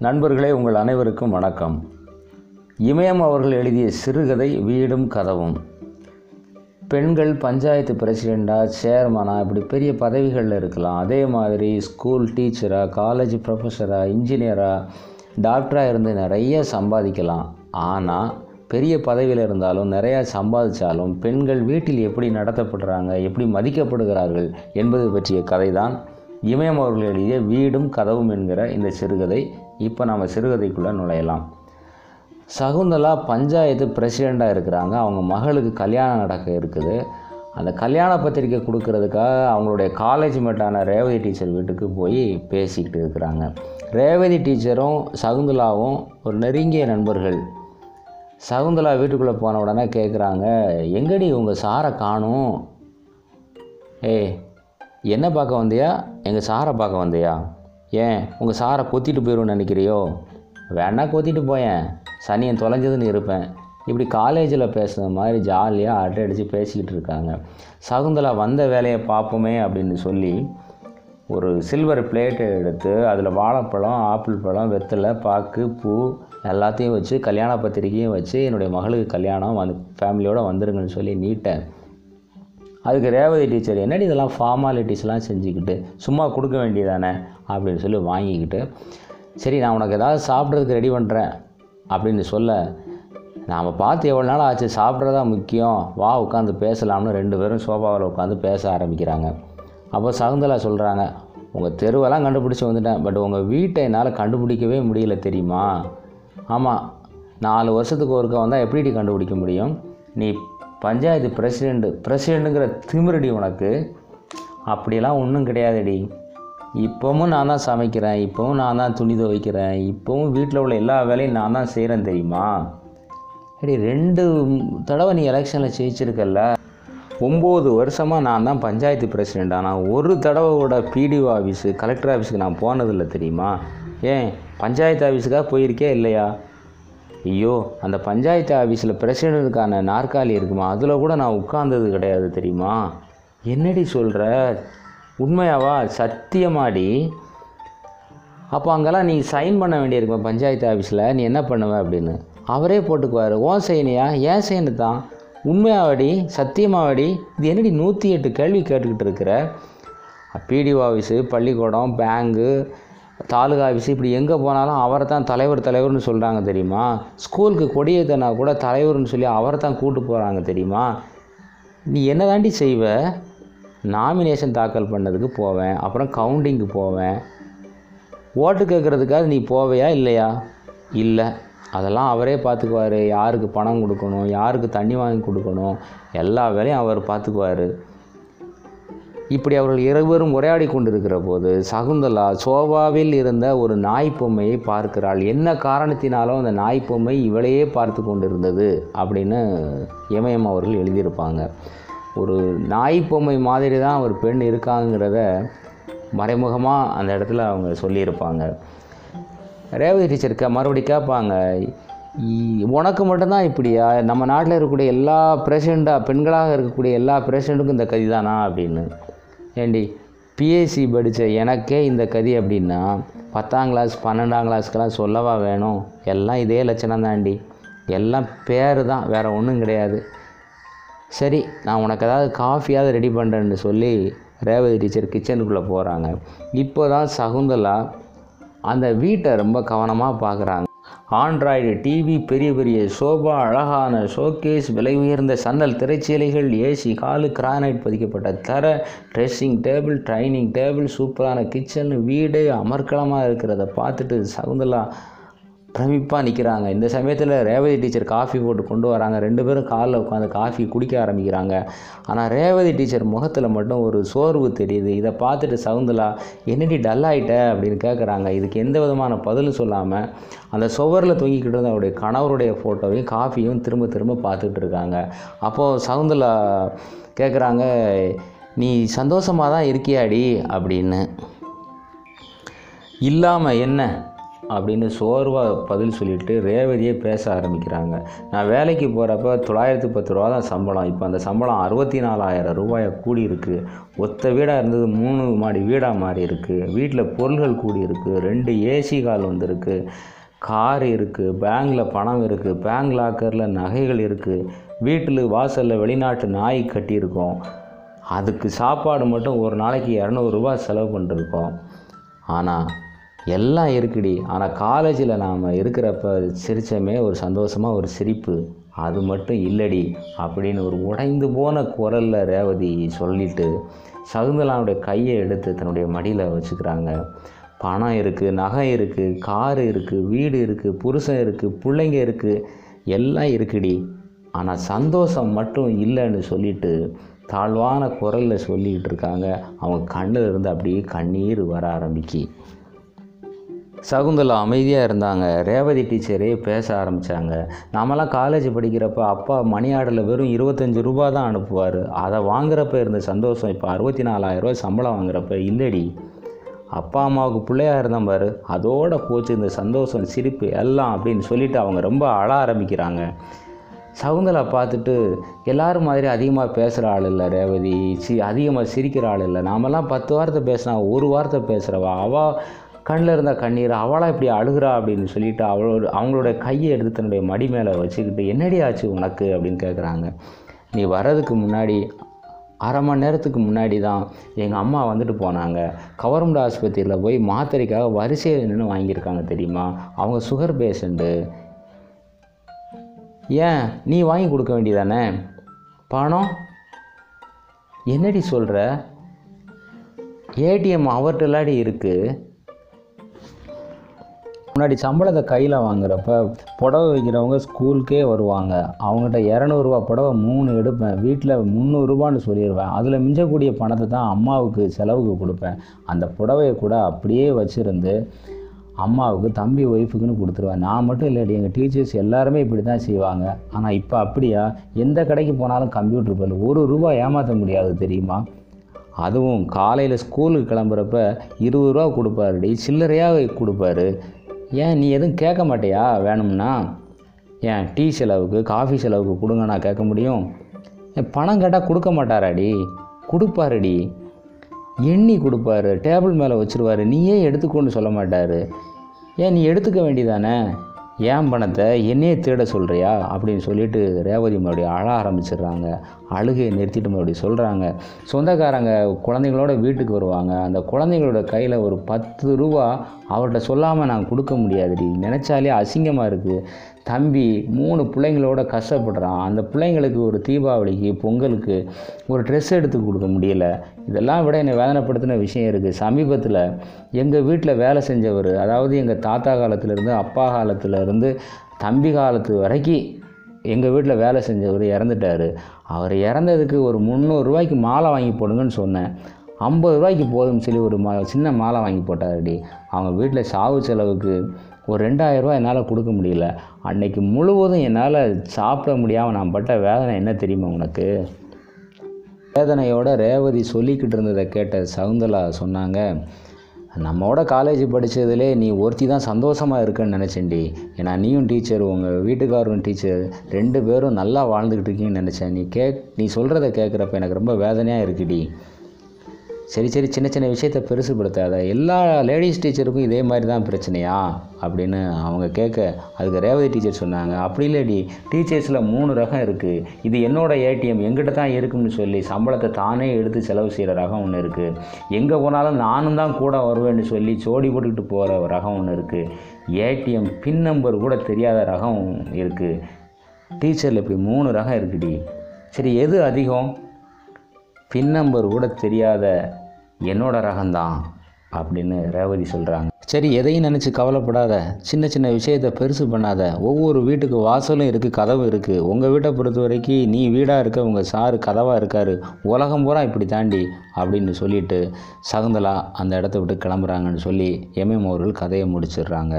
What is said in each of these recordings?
நண்பர்களே உங்கள் அனைவருக்கும் வணக்கம். இமயம் அவர்கள் எழுதிய சிறுகதை வீடும் கதவும். பெண்கள் பஞ்சாயத்து பிரசிடெண்ட்டாக சேர்மனாக இப்படி பெரிய பதவிகளில் இருக்கலாம். அதே மாதிரி ஸ்கூல் டீச்சராக காலேஜ் ப்ரொஃபஸராக இன்ஜினியராக டாக்டராக இருந்து நிறைய சம்பாதிக்கலாம். ஆனால் பெரிய பதவியில் இருந்தாலும் நிறையா சம்பாதிச்சாலும் பெண்கள் வீட்டில் எப்படி நடத்தப்படுறாங்க எப்படி மதிக்கப்படுகிறார்கள் என்பது பற்றிய கதை தான் இமயம் அவர்கள் எழுதிய வீடும் கதவும் என்கிற இந்த சிறுகதை இப்போ நம்ம சிறுகதைக்குள்ளே நுழையலாம். சகுந்தலா பஞ்சாயத்து பிரசிடெண்ட்டாக இருக்கிறாங்க. அவங்க மகளுக்கு கல்யாணம் நடக்க இருக்குது. அந்த கல்யாண பத்திரிக்கை கொடுக்கறதுக்காக அவங்களுடைய காலேஜ் மேட்டான ரேவதி டீச்சர் வீட்டுக்கு போய் பேசிக்கிட்டு இருக்கிறாங்க. ரேவதி டீச்சரும் சகுந்தலாவும் ஒரு நெருங்கிய நண்பர்கள். சகுந்தலா வீட்டுக்குள்ளே போன உடனே கேட்குறாங்க எங்கடி உங்கள் சாரை காணும்? ஏய் என்ன பார்க்க வந்தியா? எங்கள் சாரை பார்க்க வந்தியா? ஏன் உங்கள் சாரை கொத்திட்டு போயிடும்னு நினைக்கிறியோ? வேணா கொத்திட்டு போயேன். சனியன் தொலைஞ்சதுன்னு இருப்பேன். இப்படி காலேஜில் பேசுகிற மாதிரி ஜாலியாக அட்டை அடித்து பேசிக்கிட்டு இருக்காங்க. சகுந்தலா வந்த வேலையை பார்ப்போமே அப்படின்னு சொல்லி ஒரு சில்வர் பிளேட்டை எடுத்து அதில் வாழைப்பழம் ஆப்பிள் பழம் வெத்தலை பாக்கு பூ எல்லாத்தையும் வச்சு கல்யாண பத்திரிக்கையும் வச்சு என்னுடைய மகளுக்கு கல்யாணம் வந்து ஃபேமிலியோடு வந்துருங்கன்னு சொல்லி நீட்டேன். அதுக்கு ரேவதி டீச்சர் என்னடி இதெல்லாம் ஃபார்மாலிட்டிஸ்லாம் செஞ்சுக்கிட்டு சும்மா கொடுக்க வேண்டியதானே? அப்படின்னு சொல்லி வாங்கிக்கிட்டு சரி நான் உனக்கு ஏதாவது சாப்பிட்றதுக்கு ரெடி பண்ணுறேன் அப்படின்னு சொல்ல நாம் பார்த்து எவ்வளோ நாள் ஆச்சு சாப்பிட்றதா முக்கியம்? வா உட்காந்து பேசலாம்னு ரெண்டு பேரும் சோஃபாவில் உட்காந்து பேச ஆரம்பிக்கிறாங்க. அப்போ சகுந்தலா சொல்கிறாங்க உங்கள் தெருவெல்லாம் கண்டுபிடிச்சி வந்துட்டேன் பட் உங்கள் வீட்டை என்னால் கண்டுபிடிக்கவே முடியல தெரியுமா? ஆமாம் நாலு வருஷத்துக்கு ஒருக்க வந்தால் எப்படி கண்டுபிடிக்க முடியும்? நீ பஞ்சாயத்து பிரசிடெண்ட்டு பிரசிடெண்ட்டுங்கிற திமிரடி உனக்கு. அப்படிலாம் ஒன்றும் கிடையாதுடி. இப்போவும் நான் தான் சமைக்கிறேன் இப்போவும் நான் தான் துணி துவைக்கிறேன் இப்போவும் வீட்டில் உள்ள எல்லா வேலையும் நான் தான் செய்கிறேன் தெரியுமா? அடி ரெண்டு தடவை நீ எலெக்ஷனில் ஜெயிச்சிருக்கல்ல. ஒம்பது வருஷமாக நான் தான் பஞ்சாயத்து பிரசிடெண்ட் ஆனால் ஒரு தடவையோட பிடிஓ ஆஃபீஸு கலெக்டர் ஆஃபீஸுக்கு நான் போனதில்லை தெரியுமா? ஏன் பஞ்சாயத்து ஆஃபீஸுக்காக போயிருக்கே இல்லையா? ஐயோ அந்த பஞ்சாயத்து ஆஃபீஸில் பிரசிடெண்ட்டுக்கான நாற்காலி இருக்குமா? அதில் கூட நான் உட்கார்ந்தது கிடையாது தெரியுமா? என்னடி சொல்கிற உண்மையாவா? சத்தியமாடி. அப்போ அங்கெல்லாம் நீ சைன் பண்ண வேண்டியிருக்குமா பஞ்சாயத்து ஆஃபீஸில் நீ என்ன பண்ணுவ அப்படின்னு? அவரே போட்டுக்குவார். ஓன் செய்யணியா ஏன் செய்யணும் தான். உண்மையாவடி? சத்தியமாவடி? இது என்னடி நூற்றி எட்டு கேள்வி கேட்டுக்கிட்டு இருக்கிற? பிடிஓ ஆஃபீஸு பள்ளிக்கூடம் பேங்கு தாலுகா ஆஃபீஸ் இப்படி எங்கே போனாலும் அவரை தான் தலைவர் தலைவர்னு சொல்கிறாங்க தெரியுமா? ஸ்கூலுக்கு கொடியேற்றினா கூட தலைவர்னு சொல்லி அவரை தான் கூட்டு போகிறாங்க தெரியுமா? நீ என்ன தாண்டி செய்வ? நாமினேஷன் தாக்கல் பண்ணதுக்கு போவேன் அப்புறம் கவுண்டிங்க்கு போவேன். ஓட்டு கேட்குறதுக்காக நீ போவையா இல்லையா? இல்லை. அதெல்லாம் அவரே பார்த்துக்குவார் யாருக்கு பணம் கொடுக்கணும் யாருக்கு தண்ணி வாங்கி கொடுக்கணும் எல்லா வேலையும் அவர் பார்த்துக்குவார் இப்படி அவர்கள் இருவரும் உரையாடி கொண்டிருக்கிற போது சகுந்தலா சோபாவில் இருந்த ஒரு நாய் பொம்மையை பார்க்கிறாள். என்ன காரணத்தினாலும் அந்த நாய் பொம்மை இவளையே பார்த்து கொண்டிருந்தது அப்படின்னு இமயம் அவர்கள் எழுதியிருப்பாங்க. ஒரு நாய் பொம்மை மாதிரி தான் ஒரு பெண் இருக்காங்கிறத மறைமுகமாக அந்த இடத்துல அவங்க சொல்லியிருப்பாங்க. ரேவதி டீச்சருக்கு மறுபடி கேட்பாங்க உனக்கு மட்டும்தான் இப்படியா? நம்ம நாட்டில் இருக்கக்கூடிய எல்லா பிரசிடெண்ட்டாக பெண்களாக இருக்கக்கூடிய எல்லா பிரசிடெண்ட்டுக்கும் இந்த கதி தானா அப்படின்னு. ஏண்டி பிஎஸ்சி படித்த எனக்கே இந்த கதி அப்படின்னா பத்தாம் கிளாஸ் பன்னெண்டாம் கிளாஸ்க்கெல்லாம் சொல்லவா வேணும்? எல்லாம் இதே லட்சணம் தாண்டி எல்லாம் பேர் தான் வேறு ஒன்றும் கிடையாது. சரி நான் உனக்கு ஏதாவது காஃபியாவது ரெடி பண்ணுறேன்னு சொல்லி ரேவதி டீச்சர் கிச்சனுக்குள்ளே போகிறாங்க இப்போ தான் சகுந்தலா அந்த வீட்டை ரொம்ப கவனமாக பார்க்குறாங்க ஆண்ட்ராய்டு டிவி பெரிய பெரிய சோபா அழகான ஷோகேஸ் விலை உயர்ந்த சன்னல் திரைச்சீலைகள் ஏசி காலு கிரானைட் பதிக்கப்பட்ட தர ட்ரெஸ்ஸிங் டேபிள் டைனிங் டேபிள் சூப்பரான கிச்சன் வீடு அமர்க்களமாக இருக்கிறத பார்த்துட்டு சகுந்தலா பிரமிப்பாக நிற்கிறாங்க இந்த சமயத்தில் ரேவதி டீச்சர் காஃபி போட்டு கொண்டு வராங்க. ரெண்டு பேரும் காலில் உட்காந்து காஃபி குடிக்க ஆரம்பிக்கிறாங்க. ஆனால் ரேவதி டீச்சர் முகத்தில் மட்டும் ஒரு சோர்வு தெரியுது. இதை பார்த்துட்டு சவுந்தலா என்னடி டல் ஆகிட்ட அப்படின்னு கேட்குறாங்க இதுக்கு எந்த விதமான பதிலும் சொல்லாமல் அந்த சுவரில் தொங்கிக்கிட்டு இருந்த அவருடைய கணவருடைய ஃபோட்டோவையும் காஃபியும் திரும்ப திரும்ப பார்த்துக்கிட்டு இருக்காங்க. அப்போது சவுந்தலா கேட்குறாங்க நீ சந்தோஷமாக தான் இருக்கியாடி? அப்படின்னு. இல்லாமல் என்ன? அப்படின்னு சோர்வாக பதில் சொல்லிட்டு ரேவதியே பேச ஆரம்பிக்கிறாங்க. நான் வேலைக்கு போகிறப்ப தொள்ளாயிரத்தி பத்து ரூபா தான் சம்பளம். இப்போ அந்த சம்பளம் அறுபத்தி நாலாயிரம் ரூபாயை கூடி இருக்குது ஒத்த வீடாக இருந்தது மூணு மாடி வீடாக மாறி இருக்குது வீட்டில் பொருள்கள் கூடி இருக்குது ரெண்டு ஏசி கால் வந்திருக்கு. கார் இருக்குது பேங்கில் பணம் இருக்குது பேங்க் லாக்கரில் நகைகள் இருக்குது வீட்டில் வாசலில் வெளிநாட்டு நாய் கட்டியிருக்கோம். அதுக்கு சாப்பாடு மட்டும் ஒரு நாளைக்கு இரநூறுபா செலவு பண்ணிருக்கோம். ஆனால் எல்லாம் இருக்குடி. ஆனால் காலேஜில் நாம் இருக்கிறப்ப சிரிச்சமே ஒரு சந்தோஷமாக ஒரு சிரிப்பு. அது மட்டும் இல்லடி அப்படின்னு ஒரு உடைந்து போன குரலில் ரேவதி சொல்லிட்டு சகுந்தலாவுடைய கையை எடுத்து தன்னுடைய மடியில் வச்சுக்கிறாங்க. பணம் இருக்குது நகை இருக்குது காரு இருக்குது வீடு இருக்குது புருஷன் இருக்குது பிள்ளைங்க இருக்குது எல்லாம் இருக்குடி. ஆனால் சந்தோஷம் மட்டும் இல்லைன்னு சொல்லிட்டு தாழ்வான குரலில் சொல்லிகிட்டு இருக்காங்க. அவங்க கண்ணில் இருந்து அப்படியே கண்ணீர் வர ஆரம்பிக்கி. சகுந்தலா அமைதியாக இருந்தாங்க. ரேவதி டீச்சரே பேச ஆரம்பித்தாங்க நாமெல்லாம் காலேஜ் படிக்கிறப்ப அப்பா மணி ஆர்டரில் வெறும் இருபத்தஞ்சி ரூபா தான் அனுப்புவார். அதை வாங்குறப்ப இருந்த சந்தோஷம். இப்போ அறுபத்தி நாலாயிரரூவா சம்பளம் வாங்குறப்ப இல்லடி. அப்பா அம்மாவுக்கு பிள்ளையாக இருந்தேன் பாரு. அதோட போச்சு இந்த சந்தோஷம் சிரிப்பு எல்லாம் அப்படின்னு சொல்லிவிட்டு அவங்க ரொம்ப அழ ஆரம்பிக்கிறாங்க. சகுந்தலா பார்த்துட்டு எல்லாரும் மாதிரி அதிகமாக பேசுகிற ஆள் இல்லை ரேவதி. சி அதிகமாக சிரிக்கிற ஆள் இல்லை. நாமெல்லாம் பத்து வார்த்தை பேசினா ஒரு வார்த்தை பேசுகிறவா அவள் கண்ணில் இருந்த கண்ணீர் அவளாக இப்படி அழுகிறா அப்படின்னு சொல்லிட்டு அவளோட அவங்களோட கையை எடுத்து தன்னுடைய மடி மேலே வச்சுக்கிட்டு என்னடி ஆச்சு உனக்கு? அப்படின்னு கேட்குறாங்க நீ வர்றதுக்கு முன்னாடி அரை மணி நேரத்துக்கு முன்னாடி தான் எங்கள் அம்மா வந்துட்டு போனாங்க. கவர்மெண்ட் ஆஸ்பத்திரியில் போய் மாத்திரைக்காக வரிசையில் நின்று வாங்கியிருக்காங்க தெரியுமா? அவங்க சுகர் பேஷண்ட்டு ஏன்? நீ வாங்கி கொடுக்க வேண்டியதானே? பணம்? என்னடி சொல்கிற ஏடிஎம் அவர்கிட்டலாடி இருக்குது முன்னாடி சம்பளத்தை கையில் வாங்குறப்ப புடவை வைக்கிறவங்க ஸ்கூலுக்கே வருவாங்க. அவங்ககிட்ட இரநூறுவா புடவை மூணு எடுப்பேன். வீட்டில் முந்நூறுரூபான்னு சொல்லிடுவேன் அதில் மிஞ்சக்கூடிய பணத்தை தான் அம்மாவுக்கு செலவுக்கு கொடுப்பேன். அந்த புடவையை கூட அப்படியே வச்சுருந்து அம்மாவுக்கு தம்பி ஒய்ஃபுக்குன்னு கொடுத்துருவேன். நான் மட்டும் இல்லாடி எங்கள் டீச்சர்ஸ் எல்லாருமே இப்படி தான் செய்வாங்க. ஆனால் இப்போ அப்படியா? எந்த கடைக்கு போனாலும் கம்ப்யூட்டர் பில். ஒரு ரூபா ஏமாற்ற முடியாது தெரியுமா? அதுவும் காலையில் ஸ்கூலுக்கு கிளம்புறப்ப இருபது ரூபா கொடுப்பாருடி. சில்லறையாக கொடுப்பாரு. ஏன் நீ எதுவும் கேட்க மாட்டியா? வேணும்னா? ஏன் டீ செலவுக்கு காஃபி செலவுக்கு கொடுங்க நான் கேட்க முடியும்? ஏன் பணம் கேட்டால் கொடுக்க மாட்டாராடி? கொடுப்பாருடி. எண்ணி கொடுப்பாரு. டேபிள் மேலே வச்சுருவார். நீயே எடுத்துக்கோன்னு சொல்ல மாட்டார். ஏன் நீ எடுத்துக்க வேண்டியதானே? ஏன் பணத்தை என்னையே தேட சொல்கிறியா அப்படின்னு சொல்லிட்டு ரேவதி மறுபடியும் அழ ஆரம்பிச்சிடுறாங்க. அழுகையை நிறுத்திட்டு அப்படி சொல்கிறாங்க சொந்தக்காரங்க குழந்தைங்களோட வீட்டுக்கு வருவாங்க. அந்த குழந்தைங்களோட கையில் ஒரு பத்து ரூபா அவர்கிட்ட சொல்லாமல் நான் கொடுக்க முடியாதுடி. நினச்சாலே அசிங்கமாக இருக்குது தம்பி மூணு பிள்ளைங்களோட கஷ்டப்படுறான். அந்த பிள்ளைங்களுக்கு ஒரு தீபாவளிக்கு பொங்கலுக்கு ஒரு ட்ரெஸ் எடுத்து கொடுக்க முடியல. இதெல்லாம் விட என்னை வேதனைப்படுத்தின விஷயம் இருக்குது சமீபத்தில் எங்கள் வீட்டில் வேலை செஞ்சவர் அதாவது எங்கள் தாத்தா காலத்திலேருந்து அப்பா காலத்திலேருந்து தம்பி காலத்து வரைக்கும் எங்கள் வீட்டில் வேலை செஞ்சவர் இறந்துட்டார். அவர் இறந்ததுக்கு ஒரு முந்நூறுரூவாய்க்கு மாலை வாங்கி போடுங்கன்னு சொன்னேன். ஐம்பது ரூபாய்க்கு போதும்னு சொல்லி ஒரு மா சின்ன மாலை வாங்கி போட்டாருடி. அவங்க வீட்டில் சாவு செலவுக்கு ஒரு ரெண்டாயிரரூவா என்னால் கொடுக்க முடியல. அன்னைக்கு முழுவதும் என்னால் சாப்பிட முடியாமல் நான் பட்ட வேதனை என்ன தெரியுமா உனக்கு? வேதனையோட ரேவதி சொல்லிக்கிட்டு இருந்ததை கேட்ட சகுந்தலா சொன்னாங்க நம்மோட காலேஜ் படித்ததுலே நீ ஒருத்தி தான் சந்தோஷமாக இருக்குன்னு நினச்சேன்டி. ஏன்னா நீயும் டீச்சர் உங்கள் வீட்டுக்காரரும் டீச்சர் ரெண்டு பேரும் நல்லா வாழ்ந்துக்கிட்டு இருக்கீங்கன்னு நினச்சேன். நீ கேக் நீ சொல்கிறத கேட்குறப்ப எனக்கு ரொம்ப வேதனையாக இருக்குடி. சரி சரி சின்ன சின்ன விஷயத்தை பெருசுப்படுத்தாத எல்லா லேடிஸ் டீச்சருக்கும் இதே மாதிரி தான் பிரச்சனையா? அப்படின்னு அவங்க கேட்க அதுக்கு ரேவதி டீச்சர் சொன்னாங்க அப்படி இல்லடி. டீச்சர்ஸில் மூணு ரகம் இருக்குது இது என்னோடய ஏடிஎம் எங்கிட்ட தான் இருக்கும்னு சொல்லி சம்பளத்தை தானே எடுத்து செலவு செய்கிற ரகம் ஒன்று இருக்குது எங்கே போனாலும் நானும் தான் கூட வருவேன்னு சொல்லி சோடி போட்டுக்கிட்டு போகிற ரகம் ஒன்று இருக்குது ஏடிஎம் பின் நம்பர் கூட தெரியாத ரகம் இருக்குது டீச்சரில் இப்படி மூணு ரகம் இருக்குடி. சரி எது அதிகம்? பின் நம்பர் கூட தெரியாத என்னோட ரகம்தான் அப்படின்னு ரேவதி சொல்கிறாங்க சரி எதையும் நினச்சி கவலைப்படாத. சின்ன சின்ன விஷயத்தை பெருசு பண்ணாத. ஒவ்வொரு வீட்டுக்கு வாசலும் இருக்குது கதவு இருக்குது உங்கள் வீட்டை பொறுத்த வரைக்கும் நீ வீடாக இருக்க உங்கள் சாரு கதவாக இருக்கார். உலகம் பூரா இப்படி தாண்டி அப்படின்னு சொல்லிட்டு சகுந்தலா அந்த இடத்த விட்டு கிளம்புறாங்கன்னு சொல்லி எம்எம் அவர்கள் கதையை முடிச்சிடுறாங்க.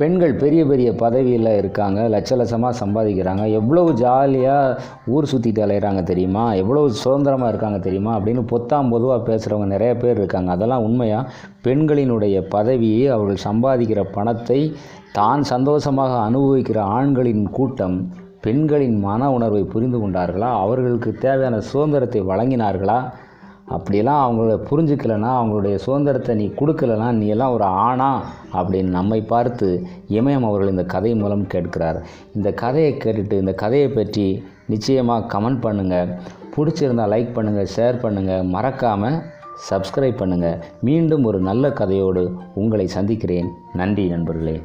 பெண்கள் பெரிய பெரிய பதவியில் இருக்காங்க லட்ச லட்சமாக சம்பாதிக்கிறாங்க. எவ்வளவு ஜாலியாக ஊர் சுற்றிட்டு அலையிறாங்க தெரியுமா? எவ்வளவு சுதந்திரமாக இருக்காங்க தெரியுமா? அப்படின்னு பொத்தாம் பொதுவாக பேசுகிறவங்க நிறைய பேர் இருக்காங்க. அதெல்லாம் உண்மையாக பெண்களினுடைய பதவியை அவர்கள் சம்பாதிக்கிற பணத்தை தான் சந்தோஷமாக அனுபவிக்கிற ஆண்களின் கூட்டம் பெண்களின் மன உணர்வை புரிந்து கொண்டார்களா? அவர்களுக்கு தேவையான சுதந்திரத்தை வழங்கினார்களா? அப்படியெல்லாம் அவங்கள புரிஞ்சுக்கலனா அவங்களுடைய சுதந்திரத்தை நீ கொடுக்கலனா நீ எல்லாம் ஒரு ஆணா? அப்படின்னு நம்மை பார்த்து இமயம் அவர்கள் இந்த கதை மூலம் கேட்கிறார். இந்த கதையை கேட்டுட்டு இந்த கதையை பற்றி நிச்சயமாக கமெண்ட் பண்ணுங்கள் பிடிச்சிருந்தால் லைக் பண்ணுங்கள் ஷேர் பண்ணுங்கள் மறக்காமல் சப்ஸ்கிரைப் பண்ணுங்கள் மீண்டும் ஒரு நல்ல கதையோடு உங்களை சந்திக்கிறேன். நன்றி நண்பர்களே.